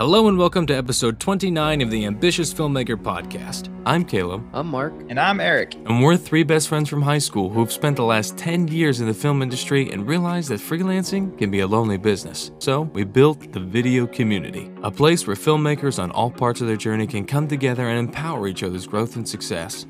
Hello and welcome to episode 29 of the Ambitious Filmmaker Podcast. I'm Caleb. I'm Mark. And I'm Eric. And we're three best friends from high school who've spent the last 10 years in the film industry and realized that freelancing can be a lonely business. So we built the Video Community, a place where filmmakers on all parts of their journey can come together and empower each other's growth and success.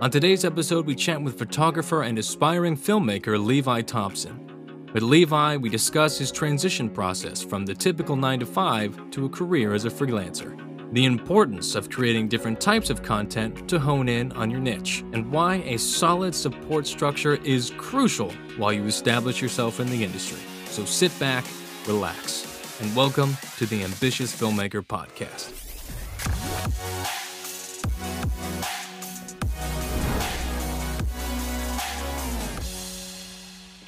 On today's episode, we chat with photographer and aspiring filmmaker Levi Thompson. With Levi, we discuss his transition process from the typical 9 to 5 to a career as a freelancer, the importance of creating different types of content to hone in on your niche, and why a solid support structure is crucial while you establish yourself in the industry. So sit back, relax, and welcome to the Ambitious Filmmaker Podcast.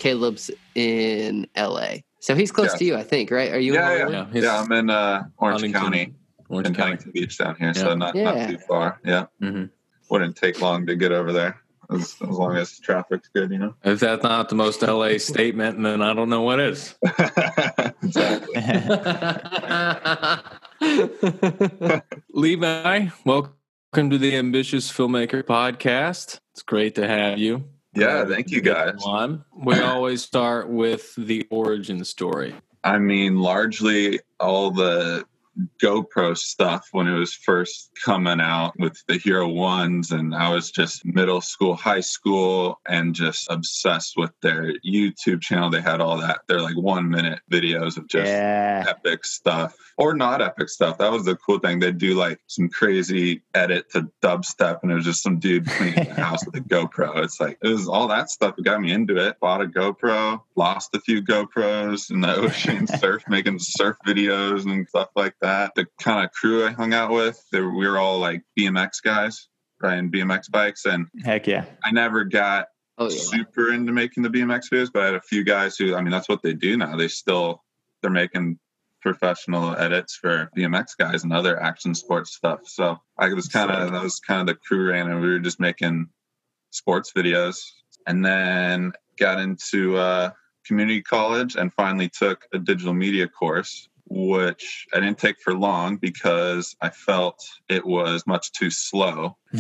Caleb's in LA. So he's close Yeah. to you, I think, right? Are you Yeah, in yeah. Hollywood? he's yeah, I'm in uh, Orange Huntington- County, Orange in County. Huntington Beach down here, Yeah. so not, Yeah. not too far. Yeah, Mhm. wouldn't take long to get over there as, as long as traffic's good, you know. If that's not the most LA statement, then I don't know what is. Levi, welcome to the Ambitious Filmmaker Podcast. It's great to have you. Yeah, thank you guys. On. We always start with the origin story. I mean, largely all the GoPro stuff when it was first coming out with the Hero Ones, and I was just middle school, high school, and just obsessed with their YouTube channel. They had all that. They're like one minute videos of just yeah. epic stuff or not epic stuff. That was the cool thing. They'd do like some crazy edit to dubstep, and it was just some dude cleaning the house with a GoPro. It's like it was all that stuff that got me into it. Bought a GoPro, lost a few GoPros in the ocean, surf making surf videos and stuff like that. The kind of crew I hung out with, they we were all like BMX guys, riding BMX bikes, and Heck yeah. I never got oh, yeah. super into making the BMX videos, but I had a few guys who, I mean, that's what they do now. They still, they're making professional edits for BMX guys and other action sports stuff. So I was kind of, that was kind of the crew ran and we were just making sports videos and then got into uh, community college and finally took a digital media course which I didn't take for long because I felt it was much too slow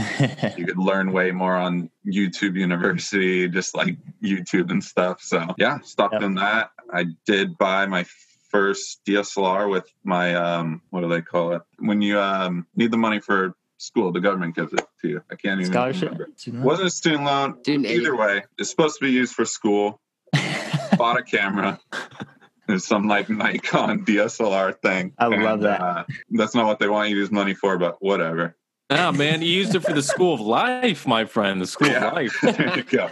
you could learn way more on YouTube University, just like YouTube and stuff. So yeah, stopped Yep. in that. I did buy my first DSLR with my um what do they call it? When you um need the money for school, the government gives it to you. I can't even Scholarship. remember. Wasn't a student loan. Student aid. Either way, it's supposed to be used for school. Bought a camera. It's some like Nikon DSLR thing. I love that. Uh, that's not what they want you to use money for, but whatever. Oh man, you used it for the School of Life, my friend. The School Yeah. of Life. there you go.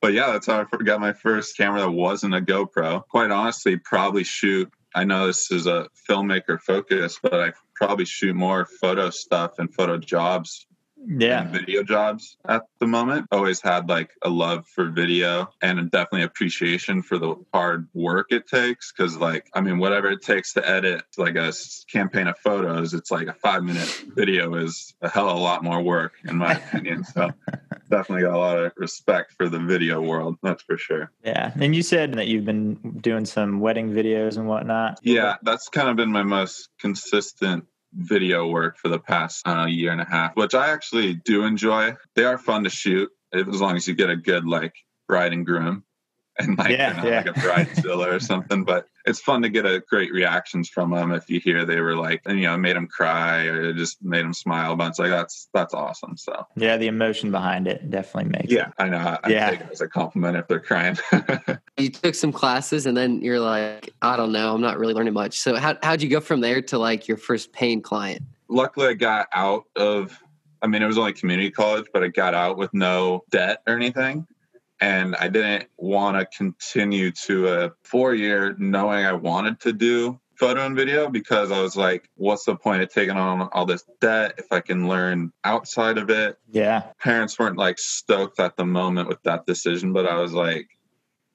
But yeah, that's how I got my first camera that wasn't a GoPro. Quite honestly, probably shoot. I know this is a filmmaker focus, but I probably shoot more photo stuff and photo jobs yeah. video jobs at the moment. Always had like a love for video and definitely appreciation for the hard work it takes. Cause like, I mean, whatever it takes to edit like a campaign of photos, it's like a five minute video is a hell of a lot more work in my opinion. So definitely got a lot of respect for the video world. That's for sure. Yeah. And you said that you've been doing some wedding videos and whatnot. Yeah, that's kind of been my most consistent video work for the past uh, year and a half, which I actually do enjoy. They are fun to shoot as long as you get a good like bride and groom and like, Yeah, you know, yeah. like a bridezilla or something. But it's fun to get a great reactions from them if you hear they were like, and you know, made them cry or it just made them smile a bunch. Like that's that's awesome. So Yeah. The emotion behind it definitely makes yeah, I know. I, I Yeah. take it as a compliment if they're crying. You took some classes and then you're like, I don't know, I'm not really learning much. So how, how'd you go from there to like your first paying client? luckily I got out of I mean it was only community college, but I got out with no debt or anything. And I didn't want to continue to a four year knowing I wanted to do photo and video because I was like, what's the point of taking on all this debt if I can learn outside of it? Yeah. Parents weren't like stoked at the moment with that decision, but I was like,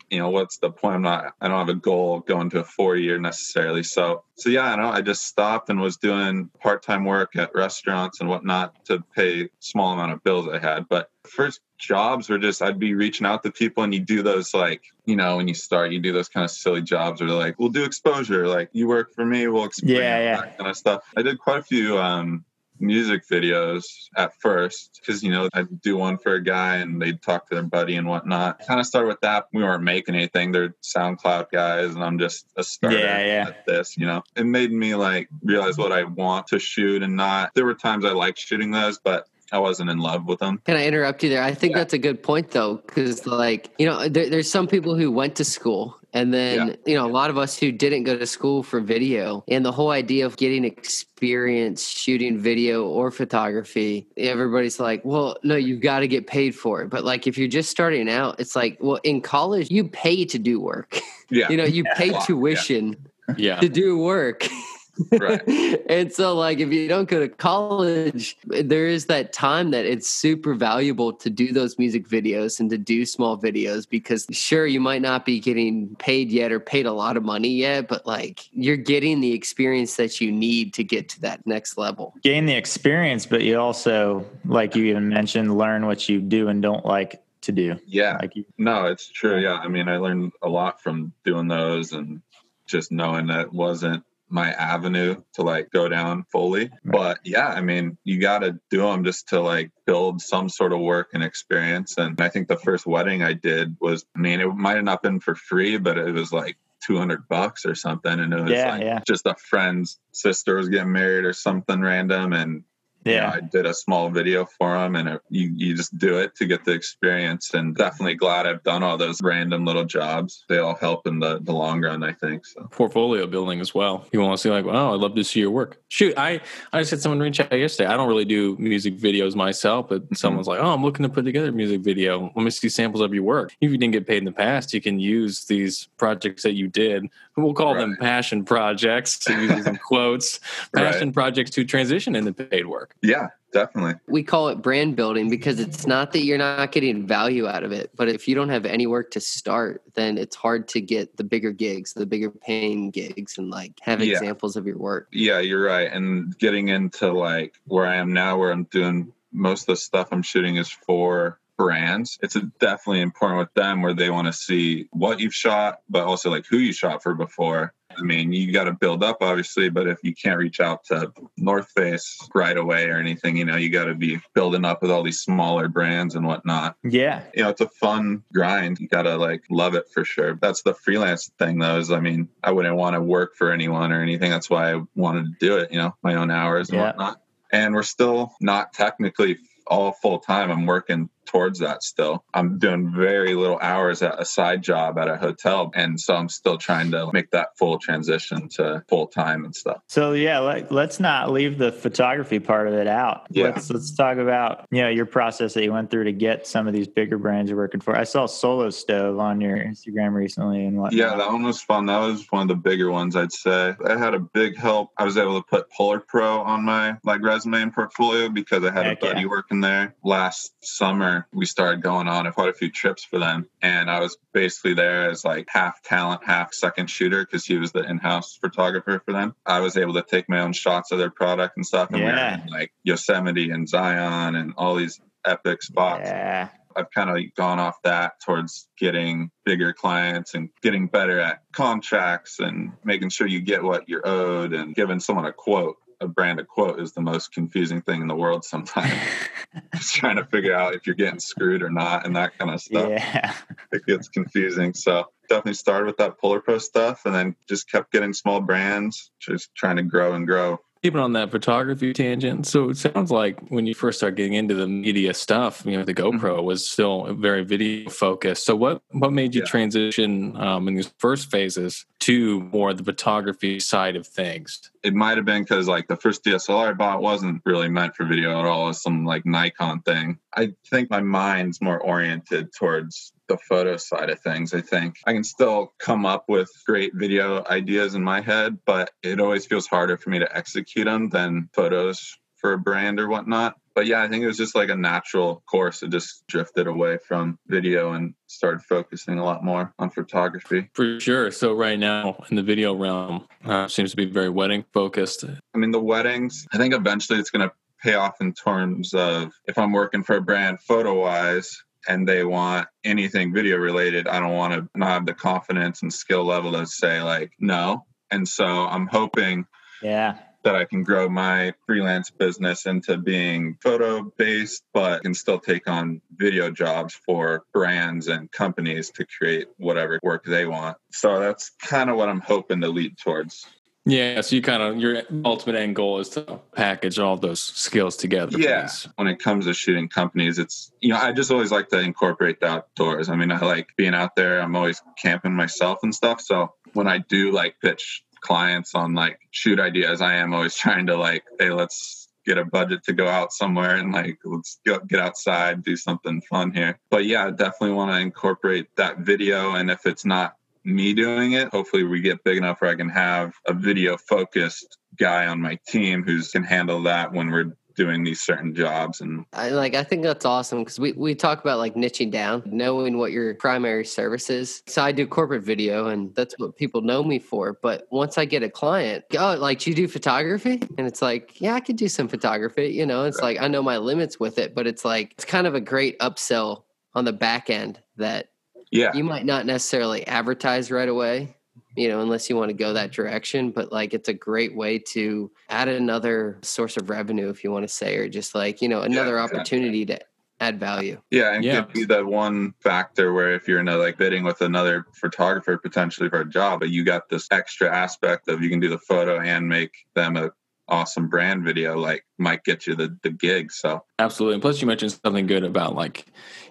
you know, what's the point? I'm not, I don't have a goal going to a four year necessarily. So, so yeah, I know I just stopped and was doing part time work at restaurants and whatnot to pay small amount of bills I had. But first jobs were just I'd be reaching out to people and you do those like you know when you start you do those kind of silly jobs where they're like we'll do exposure like you work for me we'll explain Yeah, yeah. that kind of stuff. I did quite a few um music videos at first because you know I'd do one for a guy and they'd talk to their buddy and whatnot. Kind of started with that. We weren't making anything. They're SoundCloud guys and I'm just a starter Yeah, yeah. at this. You know, it made me like realize what I want to shoot and not. There were times I liked shooting those, but I wasn't in love with them. Can I interrupt you there? I think Yeah. that's a good point, though, because like you know, there, there's some people who went to school, and then Yeah. you know, a lot of us who didn't go to school for video, and the whole idea of getting experience shooting video or photography, everybody's like, well, no, you've got to get paid for it. But like, if you're just starting out, it's like, well, in college, you pay to do work. Yeah. you know, you pay Yeah. tuition Yeah. to do work. Right. and so like if you don't go to college there is that time that it's super valuable to do those music videos and to do small videos because sure you might not be getting paid yet or paid a lot of money yet but like you're getting the experience that you need to get to that next level Gain the experience, but you also, like you even mentioned, learn what you do and don't like to do. Yeah. Like you, No, it's true. Yeah. I mean, I learned a lot from doing those and just knowing that it wasn't my avenue to like go down fully. But yeah, I mean, you got to do them just to like build some sort of work and experience. And I think the first wedding I did was, I mean, it might have not been for free, but it was like 200 bucks or something. And it was Yeah, like yeah. just a friend's sister was getting married or something random. And you know, yeah. I did a small video for them, and it, you you just do it to get the experience. And definitely glad I've done all those random little jobs. They all help in the the long run, I think. So portfolio building as well. You want to see like, oh, I'd love to see your work. Shoot, I I just had someone reach out yesterday. I don't really do music videos myself, but mm-hmm. someone's like, oh, I'm looking to put together a music video. Let me see samples of your work. If you didn't get paid in the past, you can use these projects that you did. We'll call them passion projects. So use quotes. Passion projects to transition into paid work. Yeah, definitely. we call it brand building because it's not that you're not getting value out of it but if you don't have any work to start then it's hard to get the bigger gigs the bigger paying gigs and like have Yeah. examples of your work Yeah, you're right. And getting into like where I am now, where I'm doing most of the stuff I'm shooting is for brands. It's definitely important with them where they want to see what you've shot, but also like who you shot for before. I mean, you got to build up, obviously, but if you can't reach out to North Face right away or anything, you know, you got to be building up with all these smaller brands and whatnot Yeah. you know, it's a fun grind. You gotta like love it for sure. That's the freelance thing though, is I mean, I wouldn't want to work for anyone or anything. That's why I wanted to do it, you know, my own hours and Yeah. whatnot. And we're still not technically all full time. I'm working towards that still. I'm doing very little hours at a side job at a hotel. And so I'm still trying to make that full transition to full time and stuff. So yeah, let, let's not leave the photography part of it out. Yeah. Let's let's talk about you know your process that you went through to get some of these bigger brands you're working for. I saw Solo Stove on your Instagram recently and what. Yeah, that one was fun. That was one of the bigger ones, I'd say. I had a big help. I was able to put Polar Pro on my like resume and portfolio because I had Heck a buddy yeah. working there. Last summer, we started going on quite a few trips for them, and I was basically there as like half talent, half second shooter because he was the in-house photographer for them. I was able to take my own shots of their product and stuff, and we were Yeah. in, like Yosemite and Zion and all these epic spots. Yeah. I've kind of gone off that towards getting bigger clients and getting better at contracts and making sure you get what you're owed and giving someone a quote. A brand a quote is the most confusing thing in the world sometimes. Just trying to figure out if you're getting screwed or not and that kind of stuff. Yeah. It gets confusing. So definitely started with that Polar Pro stuff and then just kept getting small brands, just trying to grow and grow. Keeping on that photography tangent, so it sounds like when you first started getting into the media stuff, you know, the Mm-hmm. GoPro was still very video focused. So what what made you Yeah. transition um, in these first phases to more the photography side of things? it might have been because like the first DSLR I bought wasn't really meant for video at all. It was some like Nikon thing. I think my mind's more oriented towards the photo side of things. I think I can still come up with great video ideas in my head, but it always feels harder for me to execute them than photos for a brand or whatnot. but yeah, I think it was just like a natural course. It just drifted away from video and started focusing a lot more on photography. For sure. So right now in the video realm, uh, seems to be very wedding focused. I mean, the weddings. I think eventually it's going to pay off in terms of if I'm working for a brand photo wise and they want anything video related, I don't want to not have the confidence and skill level to say like no. And so I'm hoping Yeah. that I can grow my freelance business into being photo based, but can still take on video jobs for brands and companies to create whatever work they want. So that's kind of what I'm hoping to lead towards. Yeah. So you kind of, your ultimate end goal is to package all those skills together. Yeah. please. When it comes to shooting companies, it's, you know, I just always like to incorporate the outdoors. I mean, I like being out there. I'm always camping myself and stuff. So when I do like pitch clients on like shoot ideas, I am always trying to like, hey, let's get a budget to go out somewhere and like let's go get outside, do something fun here. But yeah, I definitely want to incorporate that video. And if it's not me doing it, hopefully we get big enough where I can have a video focused guy on my team who's can handle that when we're doing these certain jobs and I like I think that's awesome because we, we talk about like niching down, knowing what your primary service is. So I do corporate video and that's what people know me for. But once I get a client, oh, like you do photography? And it's like, yeah, I could do some photography. You know, it's like I know my limits with it, but it's like it's kind of a great upsell on the back end that yeah you might not necessarily advertise right away you know unless you want to go that mm-hmm. direction but like it's a great way to add another source of revenue if you want to say or just like you know another exactly. opportunity to add value Yeah, and Yeah. could be that one factor where if you're in a like bidding with another photographer potentially for a job, but you got this extra aspect of you can do the photo and make them a awesome brand video, like might get you the the gig. So Absolutely. And plus, you mentioned something good about like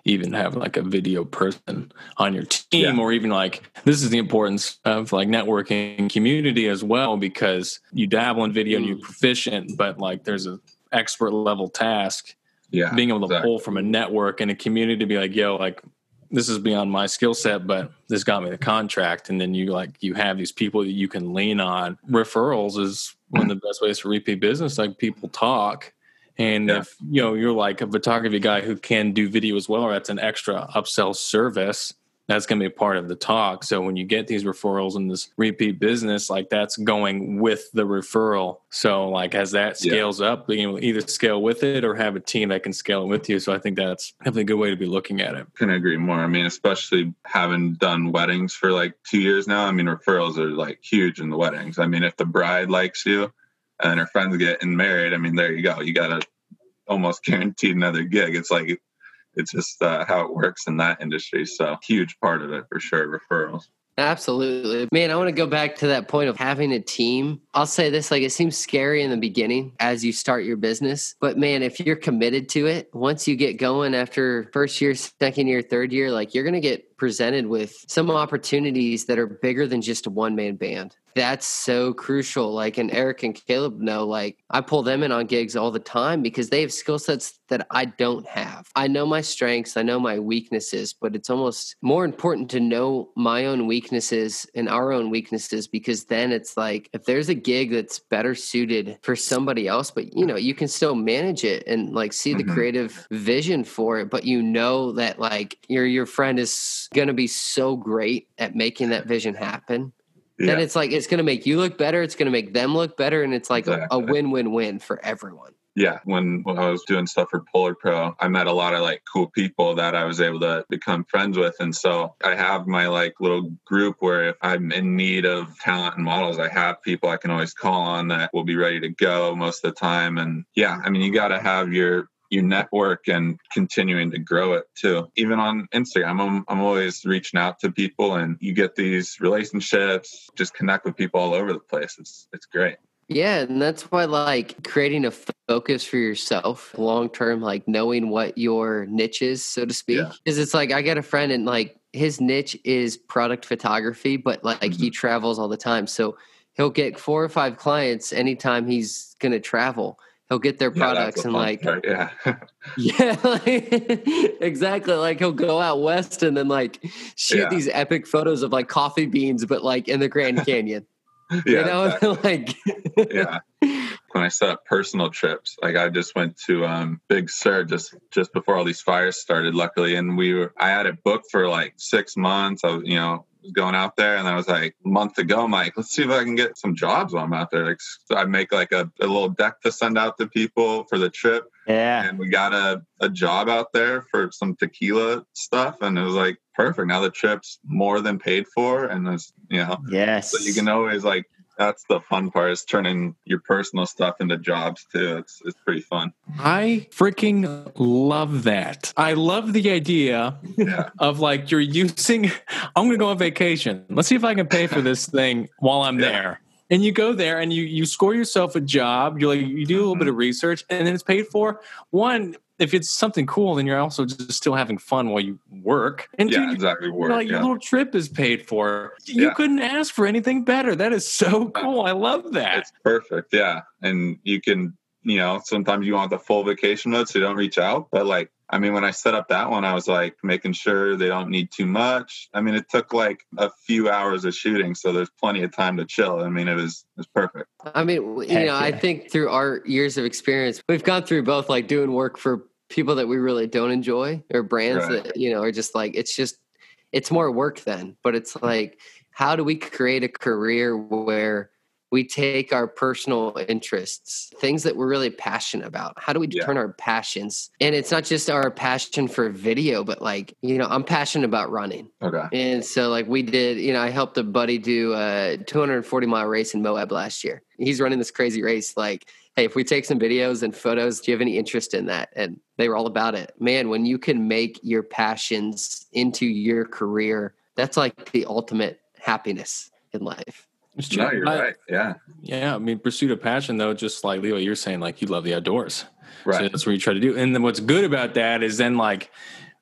even having like a video person on your team, Yeah. or even like this is the importance of like networking community as well, because you dabble in video and you're mm. proficient, but like there's a expert level task yeah, being able to exactly. pull from a network and a community to be like, yo, like this is beyond my skill set, but this got me the contract. And then you like you have these people that you can lean on. Referrals is one of the best ways to repeat business. Like people talk. And Yeah. if you know you're like a photography guy who can do video as well, or that's an extra upsell service, that's going to be a part of the talk. So when you get these referrals and this repeat business, like that's going with the referral. So like as that Yeah. scales up, you to either scale with it or have a team that can scale it with you. So I think that's definitely a good way to be looking at it. Can't agree more. I mean, especially having done weddings for like two years now. I mean, referrals are like huge in the weddings. I mean, if the bride likes you and her friends getting married, I mean, there you go. You got a almost guaranteed another gig. It's like it's just uh, how it works in that industry. So huge part of it for sure. Referrals. absolutely man i want to go back to that point of having a team i'll say this like it seems scary in the beginning as you start your business but man if you're committed to it once you get going after first year second year third year like you're going to get presented with some opportunities that are bigger than just a one man band. That's so crucial. Like and eric and caleb know like i pull them in on gigs all the time because they have skill sets that i don't have. I know my strengths i know my weaknesses but it's almost more important to know my own weaknesses and our own weaknesses because then it's like if there's a gig that's better suited for somebody else but you know you can still manage it and like see the Mhm. creative vision for it but you know that like your your friend is going to be so great at making that vision happen then Yeah. it's like it's going to make you look better it's going to make them look better and it's like a, a win-win-win for everyone yeah when, when i was doing stuff for polar pro i met a lot of like cool people that i was able to become friends with and so i have my like little group where if i'm in need of talent and models i have people i can always call on that will be ready to go most of the time and yeah i mean you got to have your your network and continuing to grow it too. Even on Instagram, I'm, I'm always reaching out to people and you get these relationships, just connect with people all over the place. It's, it's great. yeah and that's why like creating a focus for yourself long term like knowing what your niche is so to speak Yeah. because it's like i got a friend and like his niche is product photography but like Mm-hmm. he travels all the time so he'll get four or five clients anytime he's going to travel he'll get their products the and like part. yeah. Yeah, like, exactly. Like he'll go out west and then like shoot Yeah. these epic photos of like coffee beans, but like in the Grand Canyon. yeah. you know, exactly. like yeah. when I set up personal trips. Like I just went to um, Big Sur just just before all these fires started, luckily, and we were I had it booked for like six months. I was, you know, going out there and I was like a month ago, I'm like, let's see if I can get some jobs while I'm out there. Like so I make like a, a little deck to send out to people for the trip. Yeah. And we got a, a job out there for some tequila stuff and it was like perfect. Now the trip's more than paid for and it's you know Yes. so you can always like that's the fun part is turning your personal stuff into jobs too. It's it's pretty fun. I freaking love that. I love the idea Yeah. of like you're using I'm to go on vacation. Let's see if I can pay for this thing while I'm Yeah. there. And you go there and you you score yourself a job. You like you do a little bit of research and then it's paid for. One, if it's something cool, then you're also just still having fun while you work. And Yeah, two, exactly. Work. like, your little trip is paid for. You Yeah. couldn't ask for anything better. That is so cool. I love that. It's perfect. Yeah. And you can, you know, sometimes you want the full vacation mode so you don't reach out. But like, I mean, when I set up that one, I was like making sure they don't need too much. I mean, it took like a few hours of shooting, so there's plenty of time to chill. I mean, it was it was perfect. I mean, you Heck know, I think through our years of experience, we've gone through both like doing work for people that we really don't enjoy or brands Right. that, you know, are just like, it's just, it's more work then. But it's like, how do we create a career where we take our personal interests, things that we're really passionate about? How do we Yeah. turn our passions? And it's not just our passion for video, but like, you know, I'm passionate about running. Okay. And so, like, we did, you know, I helped a buddy do a 240 mile race in Moab last year. He's running this crazy race. Like, hey, if we take some videos and photos, do you have any interest in that? And they were all about it. Man, when you can make your passions into your career, that's like the ultimate happiness in life. No, you're I- right. Yeah. Yeah, I mean, pursuit of passion, though, just like Levi, you're saying, like you love the outdoors. So Right. that's what you try to do. And then what's good about that is then like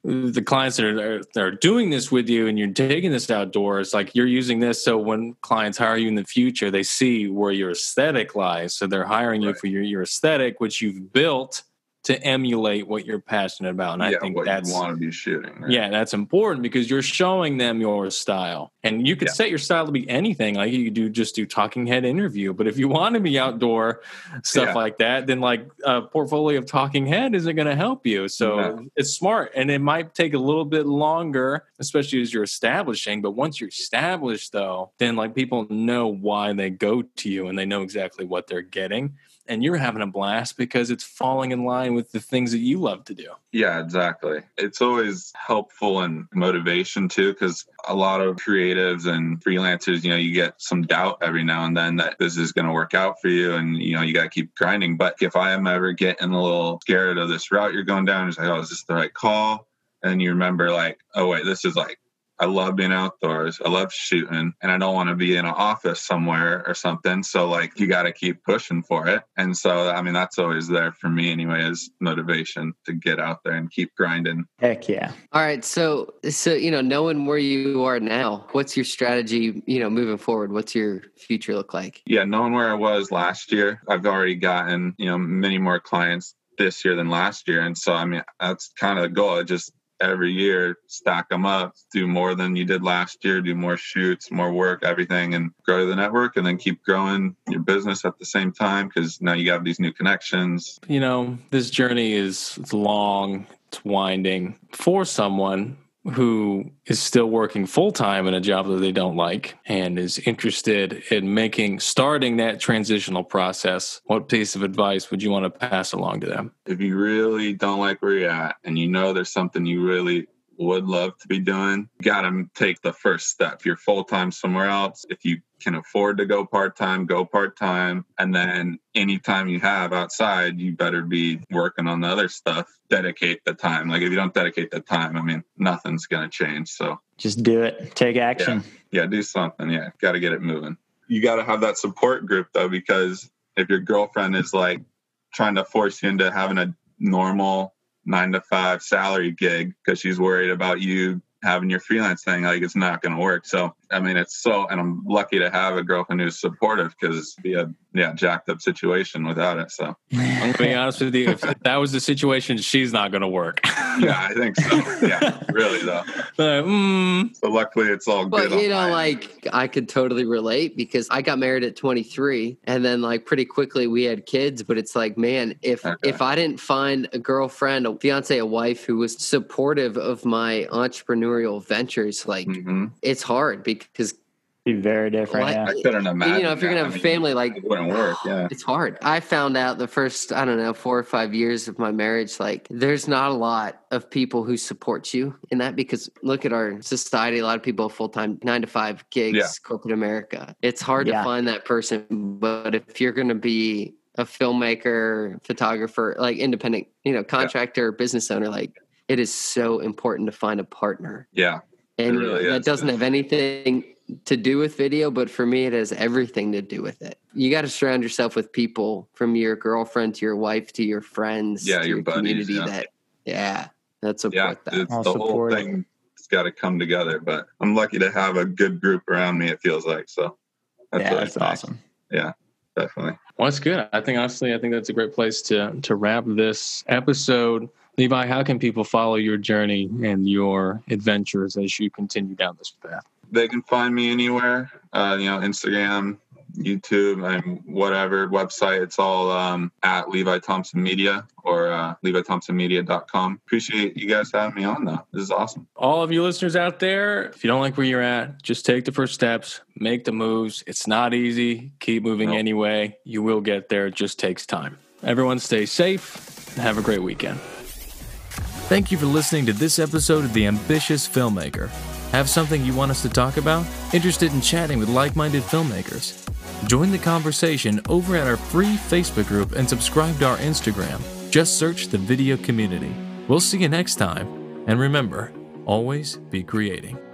the clients that are, that are doing this with you and you're taking this outdoors, like you're using this. So when clients hire you in the future, they see where your aesthetic lies. So they're hiring you for your, your aesthetic, which you've built to emulate what you're passionate about. And yeah, I think what that's you want to be shooting. right? yeah, that's important because you're showing them your style. And you could Yeah. set your style to be anything. Like you do just do talking head interview. But if you want to be outdoor stuff Yeah. like that, then like a portfolio of talking head isn't going to help you. So it's smart. And it might take a little bit longer, especially as you're establishing. But once you're established though, then like people know why they go to you and they know exactly what they're getting. And you're having a blast because it's falling in line with the things that you love to do. Yeah, exactly. It's always helpful and motivation too, because a lot of creatives and freelancers, you know, you get some doubt every now and then that this is going to work out for you, and you know, you got to keep grinding. But if I am ever getting a little scared of this route you're going down, it's like, oh, is this the right call? And you remember, like, oh wait, this is like. I love being outdoors. I love shooting and I don't want to be in an office somewhere or something. So like you got to keep pushing for it. And so I mean that's always there for me anyway is motivation to get out there and keep grinding. Heck yeah. All right. So, so, you know, knowing where you are now, what's your strategy, you know, moving forward? What's your future look like? Yeah, knowing where I was last year, I've already gotten, you know, many more clients this year than last year. And so I mean that's kind of the goal. Just every year stack them up, do more than you did last year, do more shoots, more work, everything, and grow the network, and then keep growing your business at the same time because now you have these new connections. you know this journey is it's long it's winding for someone who is still working full time in a job that they don't like and is interested in making starting that transitional process what piece of advice would you want to pass along to them? If you really don't like where you're at, and you know there's something you really would love to be doing, got to take the first step. You're full time somewhere else. If you can afford to go part time, go part time. And then anytime you have outside, you better be working on the other stuff. Dedicate the time. Like if you don't dedicate the time, I mean, nothing's going to change. So Just do it. Take action. yeah, do something. Yeah, got to get it moving. You got to have that support group though, because if your girlfriend is like trying to force you into having a normal nine to five salary gig because she's worried about you having your freelance thing, like it's not going to work. So I mean, it's so, and I'm lucky to have a girlfriend who's supportive because be a yeah jacked up situation without it. So I'm gonna be honest with you. If that was the situation, she's not gonna work. yeah, I think so. Yeah, really though. But, mm, So luckily, it's all But good. you know, like I could totally relate because I got married at 23, and then like pretty quickly we had kids. But it's like, man, if Okay. if I didn't find a girlfriend, a fiance, a wife who was supportive of my entrepreneurial ventures, like Mhm. it's hard because Because be very different. Like- Yeah. I couldn't imagine. you know if you're that. gonna have I a mean, family, like it wouldn't work. Yeah. it's hard. I found out the first, I don't know, four or five years of my marriage, like there's not a lot of people who support you in that because look at our society. A lot of people full time nine to five gigs, Yeah. corporate America. It's hard Yeah. to find that person. But if you're going to be a filmmaker, photographer, like independent, you know, contractor, business owner, like it is so important to find a partner. Yeah. And really that is. doesn't have anything to do with video, but for me, it has everything to do with it. You got to surround yourself with people from your girlfriend to your wife to your friends, Yeah, to your buddies, community yeah. that, yeah, that's support Yeah. that. It's All the whole thing. It's got to come together. But I'm lucky to have a good group around me. It feels like so. yeah, that's nice. awesome. Yeah, definitely. well, that's good. I think honestly, I think that's a great place to to wrap this episode. Levi, how can people follow your journey and your adventures as you continue down this path? They can find me anywhere. Uh, you know, Instagram, YouTube, and whatever website. It's all um, at Levi Thompson Media or uh, LeviThompsonMedia.com. Appreciate you guys having me on, though. This is awesome. all of you listeners out there, if you don't like where you're at, just take the first steps, make the moves. It's not easy. Keep moving Nope. anyway. You will get there. It just takes time. Everyone stay safe and have a great weekend. Thank you for listening to this episode of The Ambitious Filmmaker. Have something you want us to talk about? Interested in chatting with like minded filmmakers? Join the conversation over at our free Facebook group and subscribe to our Instagram. Just search the video community. We'll see you next time. And remember, always be creating.